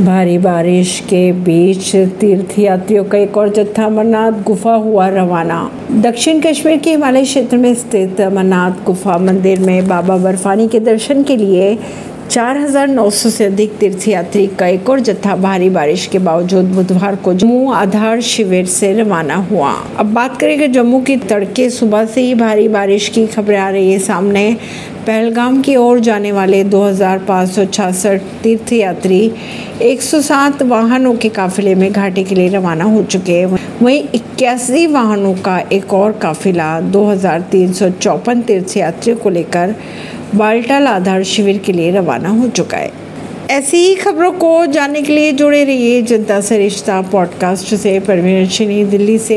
भारी बारिश के बीच तीर्थयात्रियों का एक और जत्था अमरनाथ गुफा हुआ रवाना। दक्षिण कश्मीर के हिमालय क्षेत्र में स्थित अमरनाथ गुफा मंदिर में बाबा बर्फानी के दर्शन के लिए 4,900 से अधिक तीर्थयात्री का एक और जत्था भारी बारिश के बावजूद बुधवार को जम्मू आधार शिविर से रवाना हुआ। अब बात करें जम्मू की तड़के सुबह से ही भारी बारिश की खबरें आ रही है। सामने पहलगाम की ओर जाने वाले दो तीर्थयात्री 107 वाहनों के काफिले में घाटी के लिए रवाना हो चुके हैं। वहीं इक्यासी वाहनों का एक और काफिला दो तीर्थयात्रियों को लेकर बाल्टाल आधार शिविर के लिए रवाना हो चुका है। ऐसी ही खबरों को जानने के लिए जुड़े रहिए जनता सरिश्ता रिश्ता पॉडकास्ट से। परवीन दिल्ली से।